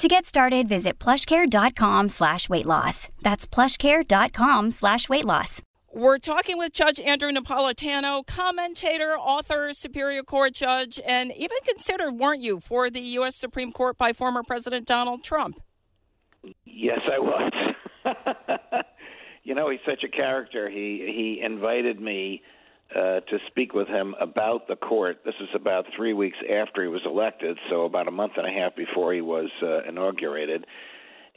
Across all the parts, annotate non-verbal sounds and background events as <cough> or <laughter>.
To get started, visit plushcare.com slash weight loss. That's plushcare.com slash weight loss. We're talking with Judge Andrew Napolitano, commentator, author, Superior Court judge, and even considered, weren't you, for the U.S. Supreme Court by former President Donald Trump? Yes, I was. <laughs> you know, he's such a character. He he invited me uh, to speak with him about the court. This is about three weeks after he was elected, so about a month and a half before he was uh, inaugurated.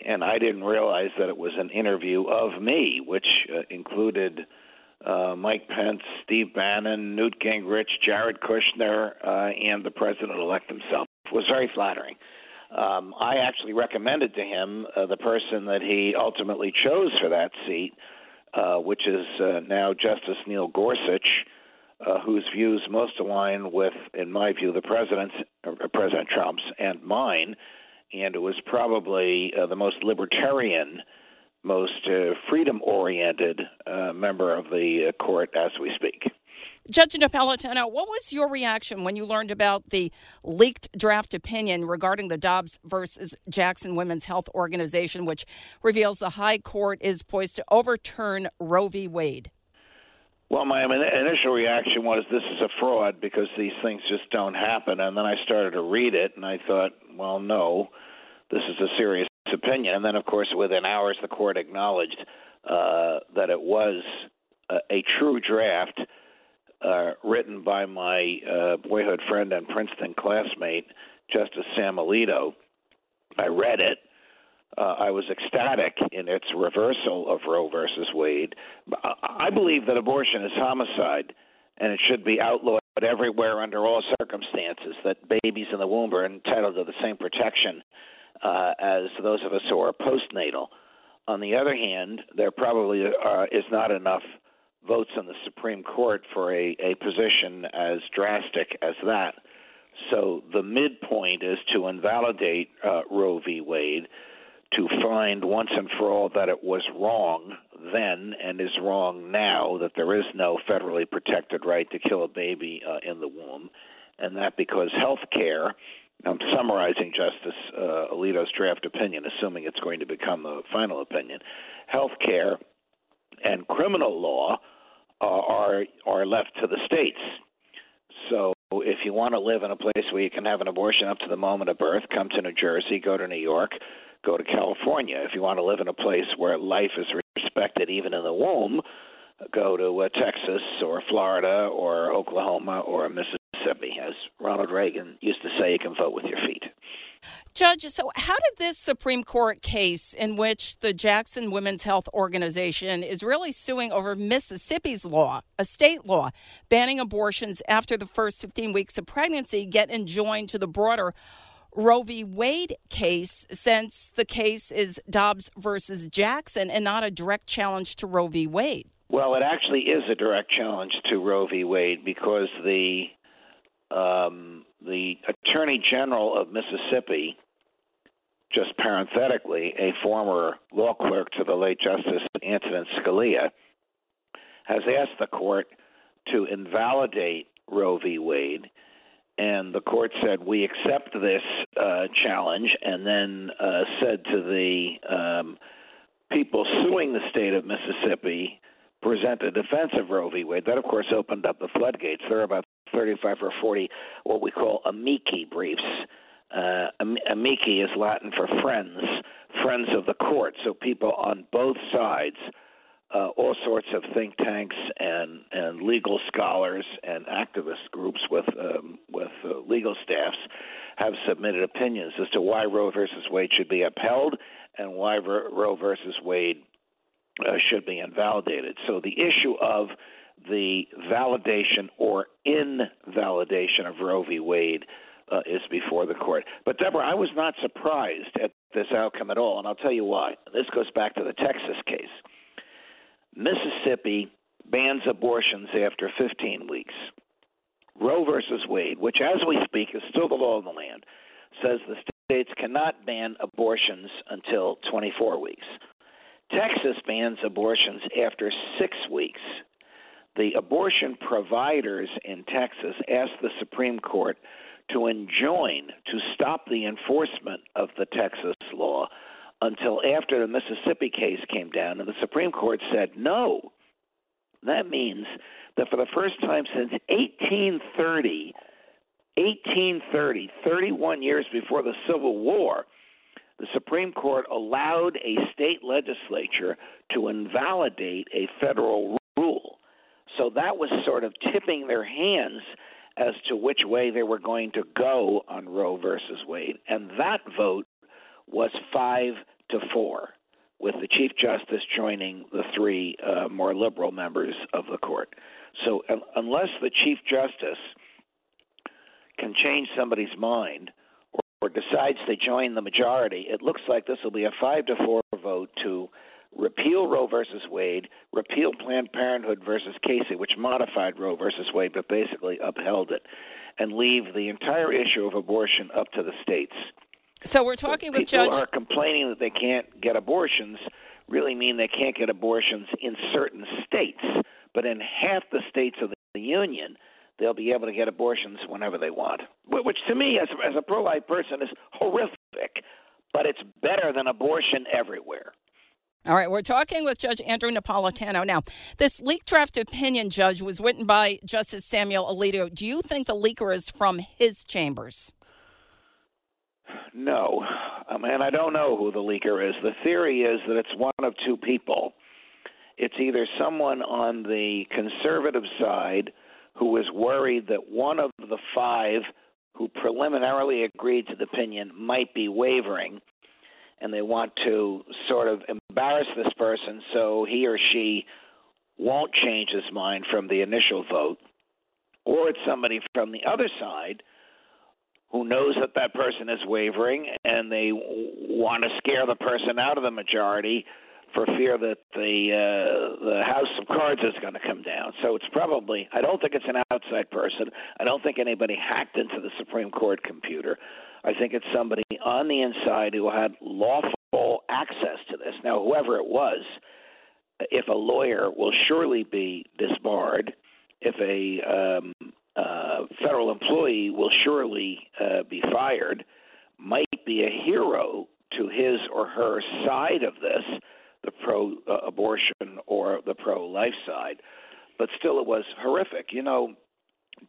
And I didn't realize that it was an interview of me, which uh, included uh, Mike Pence, Steve Bannon, Newt Gingrich, Jared Kushner, uh, and the president elect himself. It was very flattering. Um, I actually recommended to him uh, the person that he ultimately chose for that seat, uh, which is uh, now Justice Neil Gorsuch, uh, whose views most align with, in my view, the president's, uh, President Trump's and mine, and it was probably uh, the most libertarian, most freedom-oriented member of the court as we speak. Judge Napolitano, what was your reaction when you learned about the leaked draft opinion regarding the Dobbs versus Jackson Women's Health Organization, which reveals the High Court is poised to overturn Roe v. Wade? Well, my initial reaction was this is a fraud because these things just don't happen. And then I started to read it and I thought, well, no, this is a serious opinion. And then, of course, within hours, the court acknowledged uh, that it was a, a true draft uh, written by my uh, boyhood friend and Princeton classmate, Justice Sam Alito. I read it. Uh, I was ecstatic in its reversal of Roe versus Wade. I believe that abortion is homicide and it should be outlawed everywhere under all circumstances, that babies in the womb are entitled to the same protection uh, as those of us who are postnatal. On the other hand, there probably uh, is not enough votes on the Supreme Court for a, a position as drastic as that. So the midpoint is to invalidate uh, Roe v. Wade, to find once and for all that it was wrong then and is wrong now, that there is no federally protected right to kill a baby uh, in the womb, and that because health care. I'm summarizing Justice uh, Alito's draft opinion, assuming it's going to become the final opinion. Health care and criminal law uh, are are left to the states. So if you want to live in a place where you can have an abortion up to the moment of birth, come to New Jersey, go to New York, go to California. If you want to live in a place where life is respected even in the womb, go to uh, Texas or Florida or Oklahoma or Mississippi. As Ronald Reagan used to say, you can vote with your feet. Judge, so how did this Supreme Court case, in which the Jackson Women's Health Organization is really suing over Mississippi's law, a state law, banning abortions after the first 15 weeks of pregnancy, get enjoined to the broader Roe v. Wade case, since the case is Dobbs versus Jackson and not a direct challenge to Roe v. Wade? Well, it actually is a direct challenge to Roe v. Wade because the um, the Attorney General of Mississippi, just parenthetically, a former law clerk to the late Justice Antonin Scalia, has asked the court to invalidate Roe v. Wade. And the court said, We accept this uh, challenge, and then uh, said to the um, people suing the state of Mississippi, present a defense of Roe v. Wade. That, of course, opened up the floodgates. There are about 35 or 40 what we call amici briefs. Uh, amici is Latin for friends, friends of the court. So people on both sides, uh, all sorts of think tanks and, and legal scholars and activist groups with um, with uh, legal staffs have submitted opinions as to why Roe versus Wade should be upheld and why Roe versus Wade uh, should be invalidated. So the issue of the validation or invalidation of Roe v. Wade uh, is before the court. But Deborah, I was not surprised at this outcome at all, and I'll tell you why. This goes back to the Texas case. Mississippi bans abortions after 15 weeks. Roe versus Wade, which as we speak is still the law of the land, says the states cannot ban abortions until 24 weeks. Texas bans abortions after six weeks. The abortion providers in Texas asked the Supreme Court to enjoin, to stop the enforcement of the Texas law until after the Mississippi case came down, and the Supreme Court said no. That means that for the first time since 1830, 1830, 31 years before the Civil War, the Supreme Court allowed a state legislature to invalidate a federal rule. So that was sort of tipping their hands as to which way they were going to go on Roe versus Wade. And that vote was five to four, with the Chief Justice joining the three uh, more liberal members of the court. So uh, unless the Chief Justice can change somebody's mind decides to join the majority, it looks like this will be a five to four vote to repeal Roe versus Wade, repeal Planned Parenthood versus Casey, which modified Roe versus Wade but basically upheld it, and leave the entire issue of abortion up to the states. So we're talking so with Judge. People are complaining that they can't get abortions. Really mean they can't get abortions in certain states, but in half the states of the union, they'll be able to get abortions whenever they want. Which to me, as as a pro-life person, is horrific, but it's better than abortion everywhere. All right, we're talking with Judge Andrew Napolitano. Now, this leaked draft opinion, Judge, was written by Justice Samuel Alito. Do you think the leaker is from his chambers? No. Um, I mean, I don't know who the leaker is. The theory is that it's one of two people. It's either someone on the conservative side who is worried that one of the five who preliminarily agreed to the opinion might be wavering and they want to sort of embarrass this person so he or she won't change his mind from the initial vote, or it's somebody from the other side who knows that that person is wavering and they want to scare the person out of the majority for fear that the uh, the house of cards is going to come down. So it's probably I don't think it's an outside person. I don't think anybody hacked into the Supreme Court computer. I think it's somebody on the inside who had lawful access to this. Now, whoever it was, if a lawyer will surely be disbarred, if a um, uh, federal employee will surely uh, be fired, might be a hero to his or her side of this, the pro abortion or the pro life side. But still, it was horrific. You know,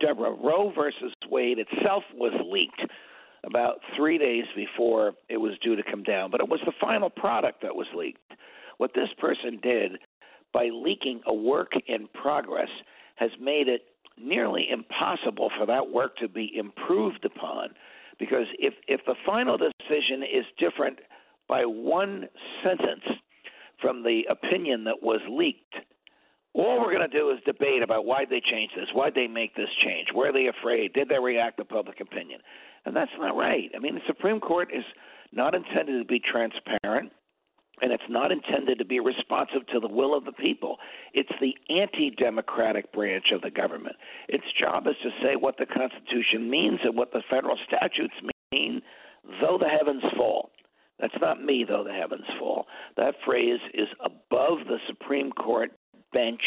Deborah, Roe versus Wade itself was leaked about three days before it was due to come down, but it was the final product that was leaked. What this person did by leaking a work in progress has made it nearly impossible for that work to be improved upon because if if the final decision is different by one sentence from the opinion that was leaked all we're going to do is debate about why they changed this, why they make this change, were they afraid, did they react to public opinion? And that's not right. I mean, the Supreme Court is not intended to be transparent, and it's not intended to be responsive to the will of the people. It's the anti democratic branch of the government. Its job is to say what the Constitution means and what the federal statutes mean, though the heavens fall. That's not me, though the heavens fall. That phrase is above the Supreme Court bench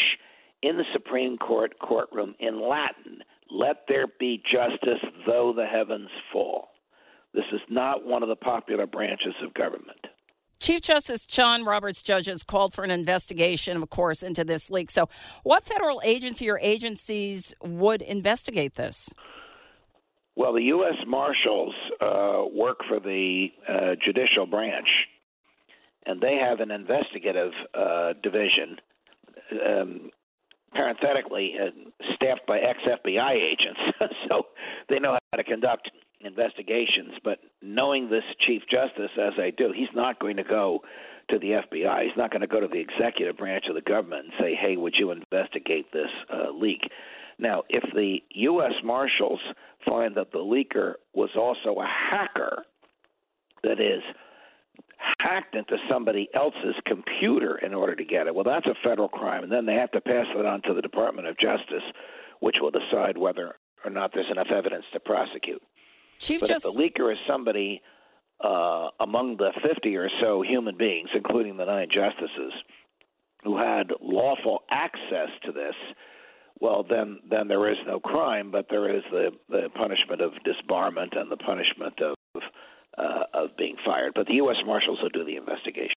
in the Supreme Court courtroom in Latin. Let there be justice, though the heavens fall. This is not one of the popular branches of government. Chief Justice John Roberts judges called for an investigation, of course, into this leak. So, what federal agency or agencies would investigate this? Well, the U.S. Marshals uh, work for the uh, judicial branch, and they have an investigative uh, division um, parenthetically, uh, staffed by ex FBI agents, <laughs> so they know how to conduct investigations. But knowing this Chief Justice as I do, he's not going to go to the FBI. He's not going to go to the executive branch of the government and say, hey, would you investigate this uh, leak? Now, if the U.S. Marshals find that the leaker was also a hacker, that is, hacked into somebody else's computer in order to get it. Well, that's a federal crime, and then they have to pass it on to the Department of Justice, which will decide whether or not there's enough evidence to prosecute. Chief but Just- if the leaker is somebody uh, among the 50 or so human beings, including the nine justices, who had lawful access to this, well, then then there is no crime, but there is the the punishment of disbarment and the punishment of uh, of being fired. But the U.S. Marshals will do the investigation.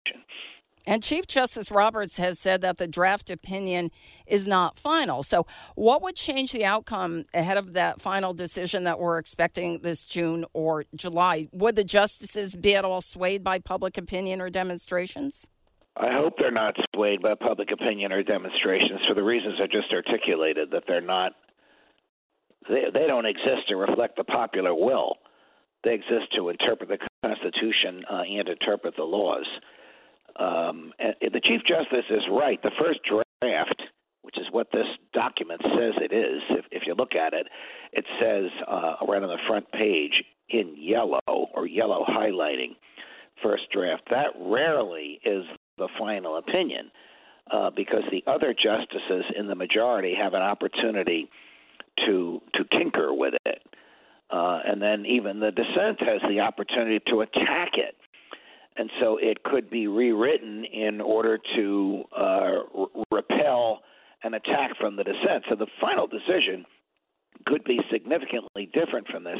And Chief Justice Roberts has said that the draft opinion is not final. So, what would change the outcome ahead of that final decision that we're expecting this June or July? Would the justices be at all swayed by public opinion or demonstrations? I hope they're not swayed by public opinion or demonstrations for the reasons I just articulated. That they're not. They they don't exist to reflect the popular will. They exist to interpret the Constitution uh, and interpret the laws. Um, the Chief Justice is right. The first draft, which is what this document says it is, if, if you look at it, it says uh, right on the front page in yellow or yellow highlighting, first draft. That rarely is the final opinion uh, because the other justices in the majority have an opportunity to to tinker with it. Uh, and then even the dissent has the opportunity to attack it and so it could be rewritten in order to uh, r- repel an attack from the dissent. So the final decision could be significantly different from this.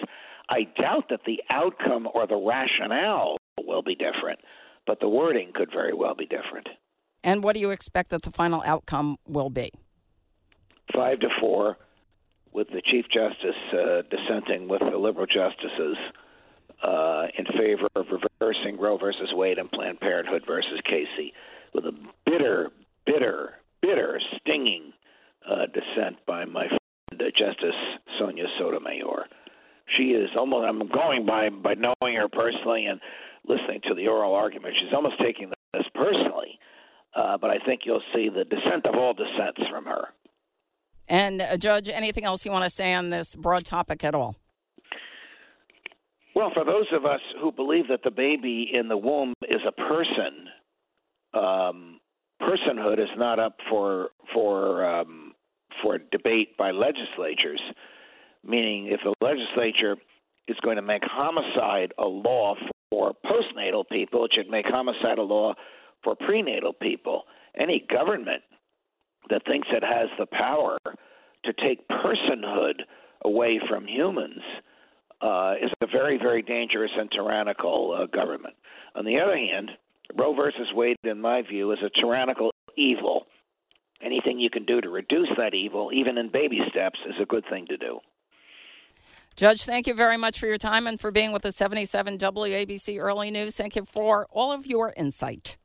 I doubt that the outcome or the rationale will be different, but the wording could very well be different. And what do you expect that the final outcome will be? Five to four, with the Chief Justice uh, dissenting with the liberal justices uh, in favor of reversing Roe versus Wade and Planned Parenthood versus Casey, with a bitter, bitter, bitter, stinging uh, dissent by my friend uh, Justice Sonia Sotomayor. She is almost. I'm going by by knowing her personally and listening to the oral argument. She's almost taking this personally, uh, but I think you'll see the dissent of all dissents from her. And uh, Judge, anything else you want to say on this broad topic at all? Well, for those of us who believe that the baby in the womb is a person, um, personhood is not up for for um, for debate by legislatures. Meaning, if the legislature is going to make homicide a law for postnatal people, it should make homicide a law for prenatal people. Any government that thinks it has the power to take personhood away from humans uh, is a very, very dangerous and tyrannical uh, government. On the other hand, Roe versus Wade, in my view, is a tyrannical evil. Anything you can do to reduce that evil, even in baby steps, is a good thing to do. Judge, thank you very much for your time and for being with the 77 WABC Early News. Thank you for all of your insight.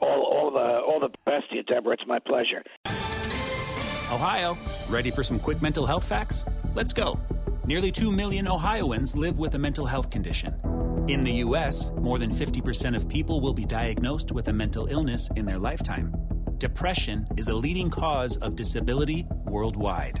All, all the all the best to you, Deborah. It's my pleasure. Ohio, ready for some quick mental health facts? Let's go. Nearly 2 million Ohioans live with a mental health condition. In the U.S., more than 50% of people will be diagnosed with a mental illness in their lifetime. Depression is a leading cause of disability worldwide.